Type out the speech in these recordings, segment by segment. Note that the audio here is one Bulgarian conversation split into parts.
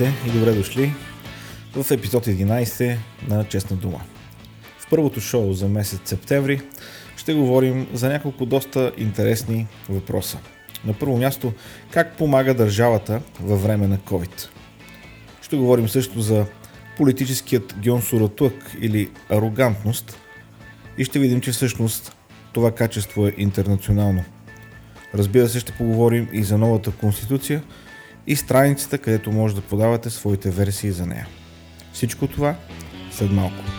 Здравейте и добре дошли в епизод 11 на Честна дума. В първото шоу за месец септември ще говорим за няколко доста интересни въпроса. На първо място, как помага държавата във време на COVID. Ще говорим също за политическият гьонсуратук или арогантност и ще видим, че всъщност това качество е интернационално. Разбира се, ще поговорим и за новата конституция и страницата, където може да подавате своите версии за нея. Всичко това след малко.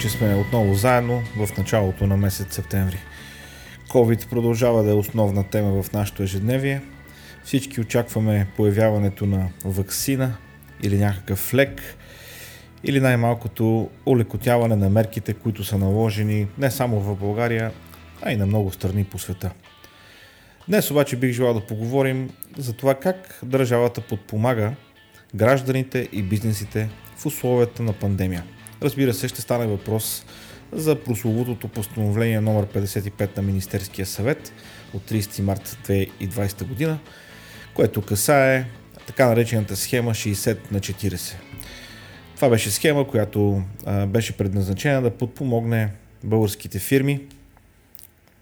Че сме отново заедно в началото на месец септември. COVID продължава да е основна тема в нашето ежедневие. Всички очакваме появяването на вакцина или някакъв лек, или най-малкото улекотяване на мерките, които са наложени не само в България, а и на много страни по света. Днес обаче бих желал да поговорим за това как държавата подпомага гражданите и бизнесите в условията на пандемия – Разбира се, ще стане въпрос за прословутото постановление номер 55 на Министерския съвет от 30 март 2020 година, което касае така наречената схема 60 на 40. Това беше схема, която а, беше предназначена да подпомогне българските фирми,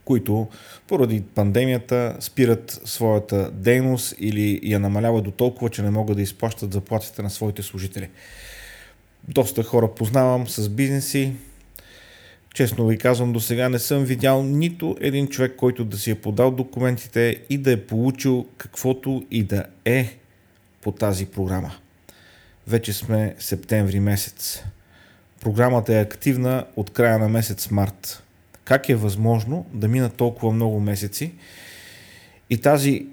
които поради пандемията спират своята дейност или я намаляват до толкова, че не могат да изплащат заплатите на своите служители доста хора познавам с бизнеси. Честно ви казвам, до сега не съм видял нито един човек, който да си е подал документите и да е получил каквото и да е по тази програма. Вече сме септември месец. Програмата е активна от края на месец март. Как е възможно да мина толкова много месеци и тази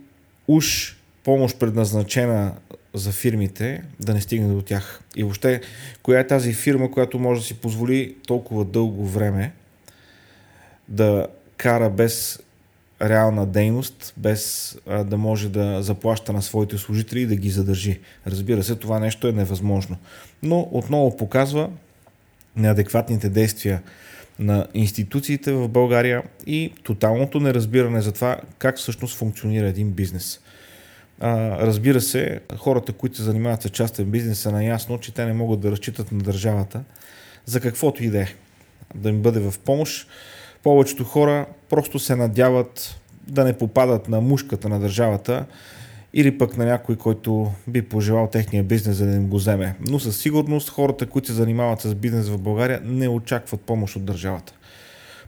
уж помощ предназначена за фирмите да не стигне до тях. И въобще, коя е тази фирма, която може да си позволи толкова дълго време да кара без реална дейност, без а, да може да заплаща на своите служители и да ги задържи. Разбира се, това нещо е невъзможно. Но отново показва неадекватните действия на институциите в България и тоталното неразбиране за това как всъщност функционира един бизнес. А, разбира се, хората, които се занимават с частен бизнес, са наясно, че те не могат да разчитат на държавата за каквото и да е. Да им бъде в помощ. Повечето хора просто се надяват да не попадат на мушката на държавата или пък на някой, който би пожелал техния бизнес да им го вземе. Но със сигурност хората, които се занимават с бизнес в България, не очакват помощ от държавата.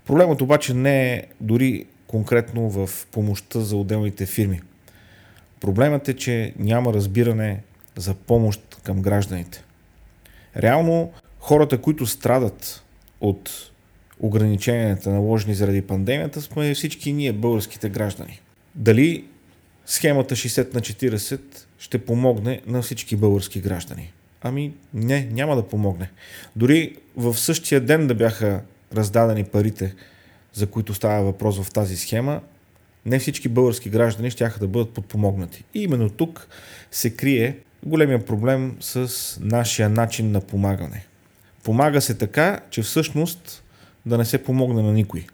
Проблемът обаче не е дори конкретно в помощта за отделните фирми – Проблемът е, че няма разбиране за помощ към гражданите. Реално хората, които страдат от ограниченията наложени заради пандемията, сме всички ние, българските граждани. Дали схемата 60 на 40 ще помогне на всички български граждани? Ами не, няма да помогне. Дори в същия ден да бяха раздадени парите, за които става въпрос в тази схема, не всички български граждани ще да бъдат подпомогнати. И именно тук се крие големия проблем с нашия начин на помагане. Помага се така, че всъщност да не се помогне на никой.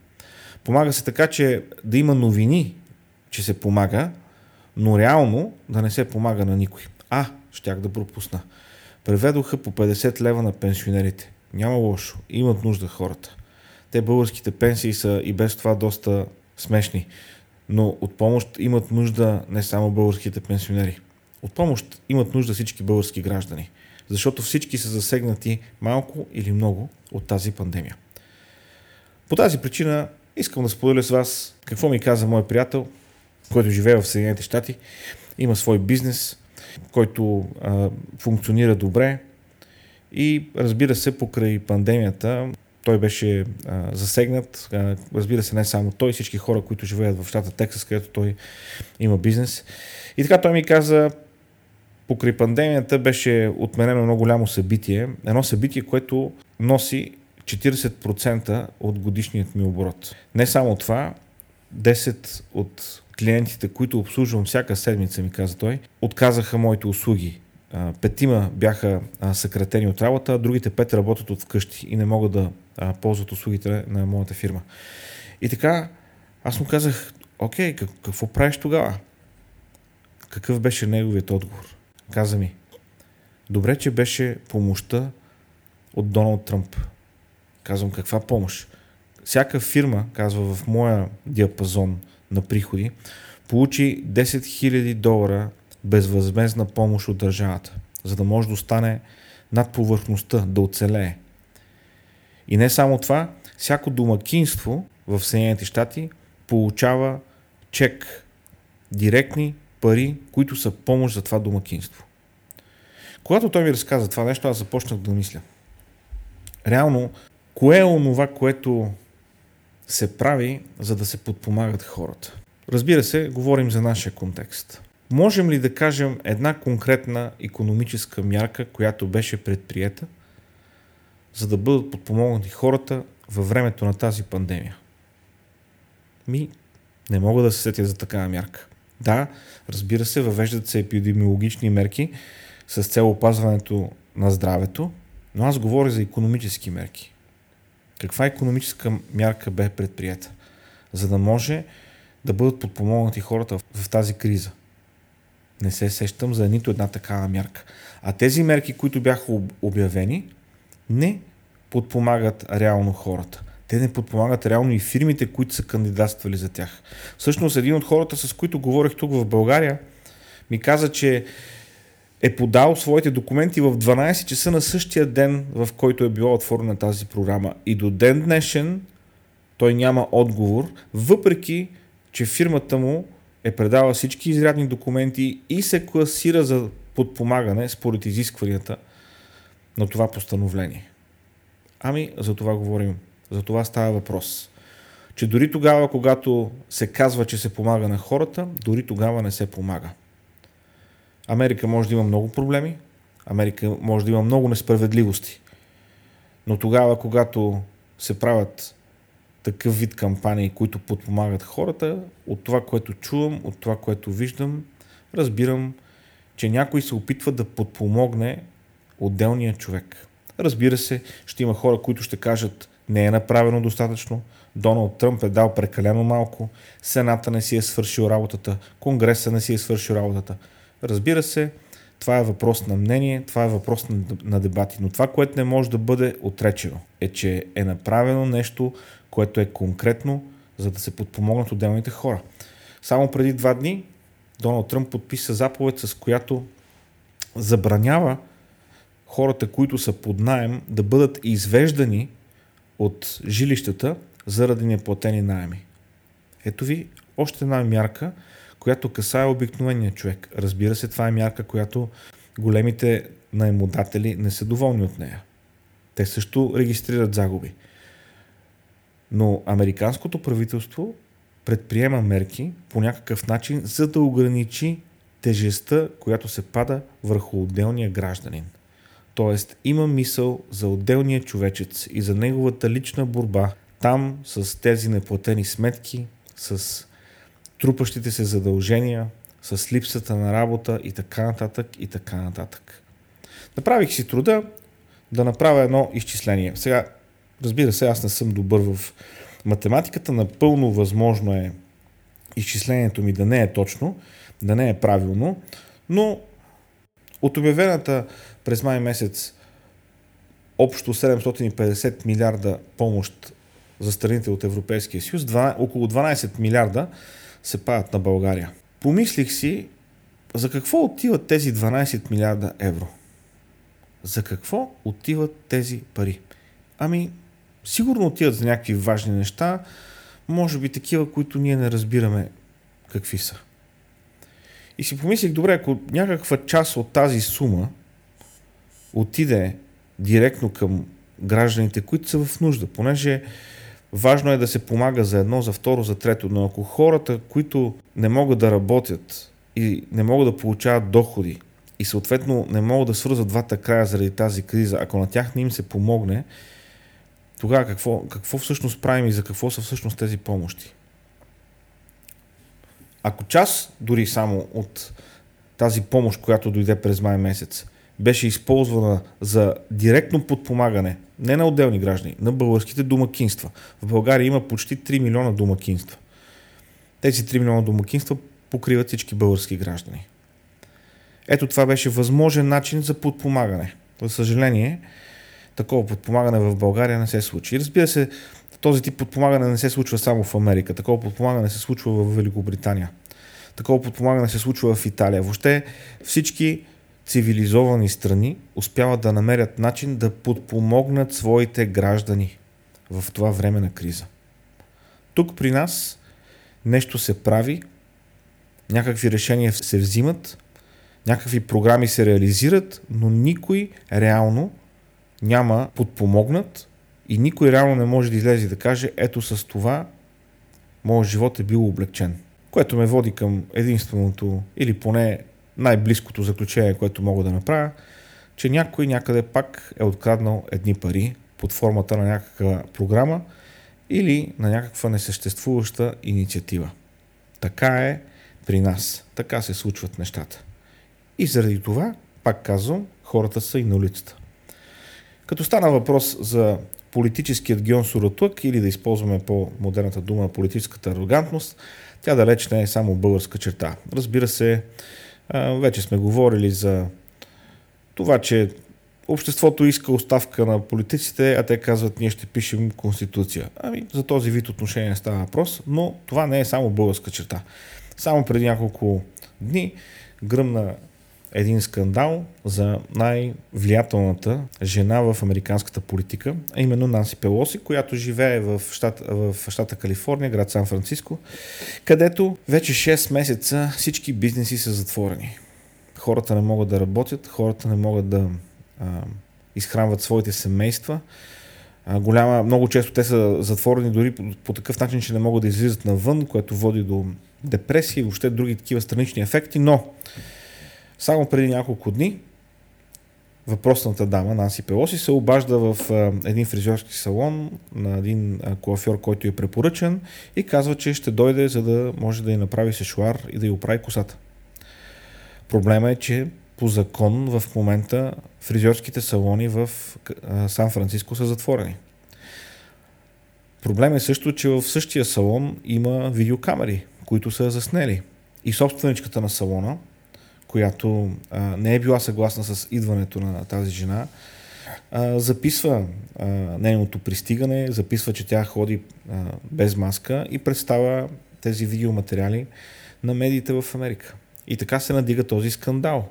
Помага се така, че да има новини, че се помага, но реално да не се помага на никой. А, щях да пропусна. Преведоха по 50 лева на пенсионерите. Няма лошо. Имат нужда хората. Те българските пенсии са и без това доста смешни. Но от помощ имат нужда не само българските пенсионери. От помощ имат нужда всички български граждани. Защото всички са засегнати малко или много от тази пандемия. По тази причина искам да споделя с вас какво ми каза мой приятел, който живее в Съединените щати, има свой бизнес, който а, функционира добре и разбира се, покрай пандемията той беше а, засегнат. А, разбира се, не само той, всички хора, които живеят в щата Тексас, където той има бизнес. И така той ми каза, покрай пандемията беше отменено едно голямо събитие. Едно събитие, което носи 40% от годишният ми оборот. Не само това, 10 от клиентите, които обслужвам всяка седмица, ми каза той, отказаха моите услуги. Петима бяха съкратени от работа, другите пет работят от вкъщи и не могат да ползват услугите на моята фирма. И така, аз му казах, окей, какво правиш тогава? Какъв беше неговият отговор? Каза ми, добре, че беше помощта от Доналд Тръмп. Казвам, каква помощ? Всяка фирма, казва в моя диапазон на приходи, получи 10 000 долара безвъзмезна помощ от държавата, за да може да остане над повърхността, да оцелее. И не само това, всяко домакинство в Съединените щати получава чек, директни пари, които са помощ за това домакинство. Когато той ми разказа това нещо, аз започнах да мисля. Реално, кое е онова, което се прави, за да се подпомагат хората? Разбира се, говорим за нашия контекст. Можем ли да кажем една конкретна економическа мярка, която беше предприета, за да бъдат подпомогнати хората във времето на тази пандемия? Ми, не мога да се сетя за такава мярка. Да, разбира се, въвеждат се епидемиологични мерки с цел опазването на здравето, но аз говоря за економически мерки. Каква економическа мярка бе предприята, за да може да бъдат подпомогнати хората в тази криза? Не се сещам за нито една такава мярка. А тези мерки, които бяха обявени, не подпомагат реално хората те не подпомагат реално и фирмите, които са кандидатствали за тях. Всъщност един от хората, с които говорих тук в България, ми каза, че е подал своите документи в 12 часа на същия ден, в който е била отворена тази програма. И до ден днешен той няма отговор, въпреки, че фирмата му е предала всички изрядни документи и се класира за подпомагане според изискванията на това постановление. Ами, за това говорим за това става въпрос. Че дори тогава, когато се казва, че се помага на хората, дори тогава не се помага. Америка може да има много проблеми, Америка може да има много несправедливости. Но тогава, когато се правят такъв вид кампании, които подпомагат хората, от това, което чувам, от това, което виждам, разбирам, че някой се опитва да подпомогне отделния човек. Разбира се, ще има хора, които ще кажат, не е направено достатъчно, Доналд Тръмп е дал прекалено малко, Сената не си е свършил работата, Конгреса не си е свършил работата. Разбира се, това е въпрос на мнение, това е въпрос на, на дебати, но това, което не може да бъде отречено, е, че е направено нещо, което е конкретно, за да се подпомогнат отделните хора. Само преди два дни Доналд Тръмп подписа заповед, с която забранява хората, които са под найем, да бъдат извеждани от жилищата заради неплатени найеми. Ето ви още една мярка, която касае обикновения човек. Разбира се, това е мярка, която големите наемодатели не са доволни от нея. Те също регистрират загуби. Но американското правителство предприема мерки по някакъв начин, за да ограничи тежестта, която се пада върху отделния гражданин. Тоест има мисъл за отделния човечец и за неговата лична борба там с тези неплатени сметки, с трупащите се задължения, с липсата на работа и така нататък и така нататък. Направих си труда да направя едно изчисление. Сега, разбира се, аз не съм добър в математиката, напълно възможно е изчислението ми да не е точно, да не е правилно, но от обявената през май месец общо 750 милиарда помощ за страните от Европейския съюз, 12, около 12 милиарда се падат на България. Помислих си, за какво отиват тези 12 милиарда евро? За какво отиват тези пари? Ами, сигурно отиват за някакви важни неща, може би такива, които ние не разбираме какви са. И си помислих, добре, ако някаква част от тази сума отиде директно към гражданите, които са в нужда, понеже важно е да се помага за едно, за второ, за трето, но ако хората, които не могат да работят и не могат да получават доходи и съответно не могат да свързват двата края заради тази криза, ако на тях не им се помогне, тогава какво, какво всъщност правим и за какво са всъщност тези помощи? Ако част дори само от тази помощ, която дойде през май месец, беше използвана за директно подпомагане, не на отделни граждани, на българските домакинства. В България има почти 3 милиона домакинства. Тези 3 милиона домакинства покриват всички български граждани. Ето това беше възможен начин за подпомагане. За съжаление, такова подпомагане в България не се случи. Разбира се, този тип подпомагане не се случва само в Америка. Такова подпомагане се случва в Великобритания. Такова подпомагане се случва в Италия. Въобще всички цивилизовани страни успяват да намерят начин да подпомогнат своите граждани в това време на криза. Тук при нас нещо се прави, някакви решения се взимат, някакви програми се реализират, но никой реално няма подпомогнат и никой реално не може да излезе да каже ето с това моят живот е бил облегчен. Което ме води към единственото или поне най-близкото заключение, което мога да направя, че някой някъде пак е откраднал едни пари под формата на някаква програма или на някаква несъществуваща инициатива. Така е при нас. Така се случват нещата. И заради това, пак казвам, хората са и на улицата. Като стана въпрос за политическият геон суратлък или да използваме по-модерната дума политическата арогантност, тя далеч не е само българска черта. Разбира се, вече сме говорили за това, че обществото иска оставка на политиците, а те казват, ние ще пишем конституция. Ами, за този вид отношение става въпрос, но това не е само българска черта. Само преди няколко дни гръмна един скандал за най-влиятелната жена в американската политика, а именно Нанси Пелоси, която живее в щата, в щата Калифорния, град Сан-Франциско, където вече 6 месеца всички бизнеси са затворени. Хората не могат да работят, хората не могат да а, изхранват своите семейства. А, голяма, много често те са затворени дори по, по такъв начин, че не могат да излизат навън, което води до депресия и въобще други такива странични ефекти, но само преди няколко дни въпросната дама, Нанси Пелоси, се обажда в един фризьорски салон на един коафьор, който е препоръчен и казва, че ще дойде, за да може да й направи сешуар и да й оправи косата. Проблема е, че по закон в момента фризьорските салони в Сан-Франциско са затворени. Проблем е също, че в същия салон има видеокамери, които са заснели. И собственичката на салона – която а, не е била съгласна с идването на тази жена, а, записва а, нейното пристигане, записва, че тя ходи а, без маска и представя тези видеоматериали на медиите в Америка. И така се надига този скандал.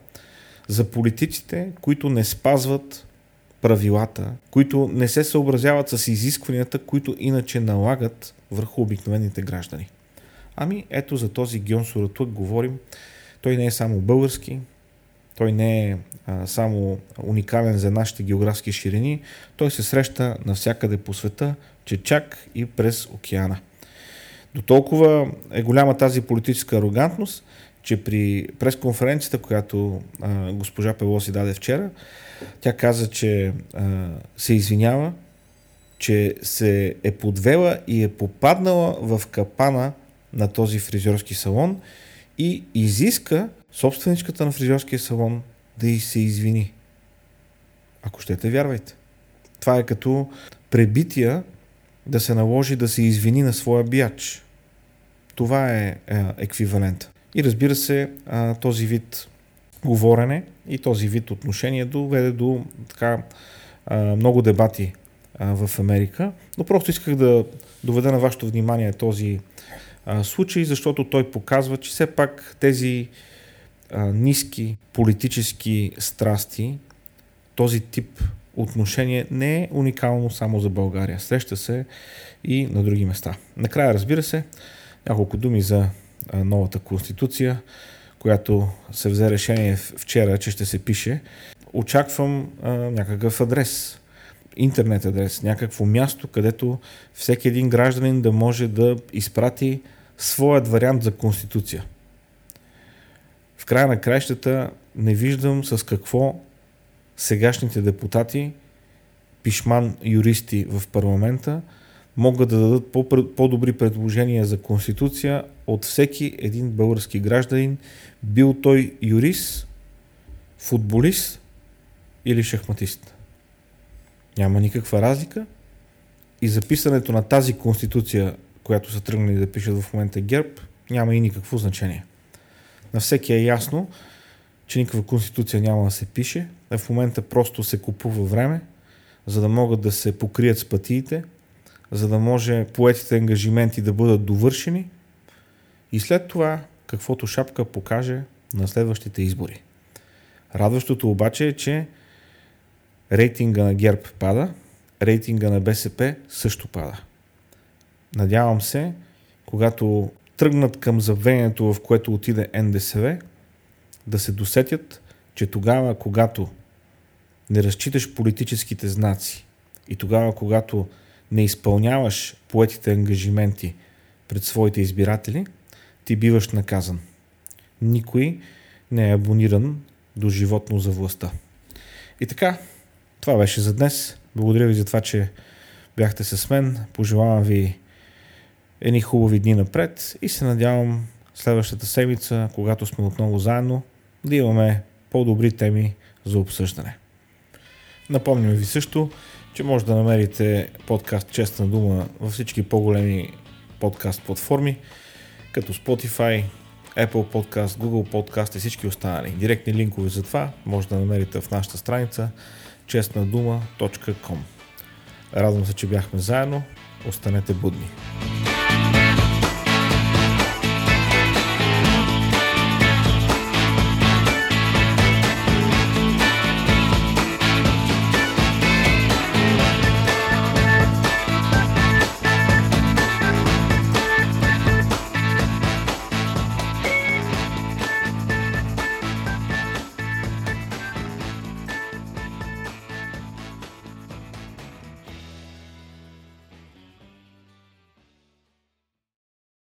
За политиците, които не спазват правилата, които не се съобразяват с изискванията, които иначе налагат върху обикновените граждани. Ами ето за този Геон Суратлък говорим той не е само български, той не е а, само уникален за нашите географски ширини, той се среща навсякъде по света, че чак и през океана. До толкова е голяма тази политическа арогантност, че при пресконференцията, която а, госпожа Пелоси даде вчера, тя каза, че а, се извинява, че се е подвела и е попаднала в капана на този фризьорски салон и изиска собственичката на фризьорския салон да й се извини. Ако щете, вярвайте. Това е като пребития да се наложи да се извини на своя бияч. Това е, е еквивалент. И разбира се, този вид говорене и този вид отношение доведе до така много дебати в Америка. Но просто исках да доведа на вашето внимание този случай, защото той показва, че все пак тези ниски политически страсти, този тип отношение не е уникално само за България. Среща се и на други места. Накрая, разбира се, няколко думи за новата конституция, която се взе решение вчера, че ще се пише. Очаквам някакъв адрес интернет адрес, някакво място, където всеки един гражданин да може да изпрати своят вариант за конституция. В края на краищата не виждам с какво сегашните депутати, пишман юристи в парламента, могат да дадат по-добри предложения за конституция от всеки един български гражданин, бил той юрист, футболист или шахматист. Няма никаква разлика и записането на тази конституция, която са тръгнали да пишат в момента ГЕРБ, няма и никакво значение. На всеки е ясно, че никаква конституция няма да се пише, а в момента просто се купува време, за да могат да се покрият с пътиите, за да може поетите ангажименти да бъдат довършени и след това каквото шапка покаже на следващите избори. Радващото обаче е, че рейтинга на ГЕРБ пада, рейтинга на БСП също пада. Надявам се, когато тръгнат към забвението, в което отиде НДСВ, да се досетят, че тогава, когато не разчиташ политическите знаци и тогава, когато не изпълняваш поетите ангажименти пред своите избиратели, ти биваш наказан. Никой не е абониран до животно за властта. И така, това беше за днес. Благодаря ви за това, че бяхте с мен. Пожелавам ви едни хубави дни напред и се надявам следващата седмица, когато сме отново заедно, да имаме по-добри теми за обсъждане. Напомням ви също, че може да намерите подкаст Честна дума във всички по-големи подкаст платформи, като Spotify, Apple Podcast, Google Podcast и всички останали. Директни линкове за това може да намерите в нашата страница честнадума.com Радвам се, че бяхме заедно. Останете будни!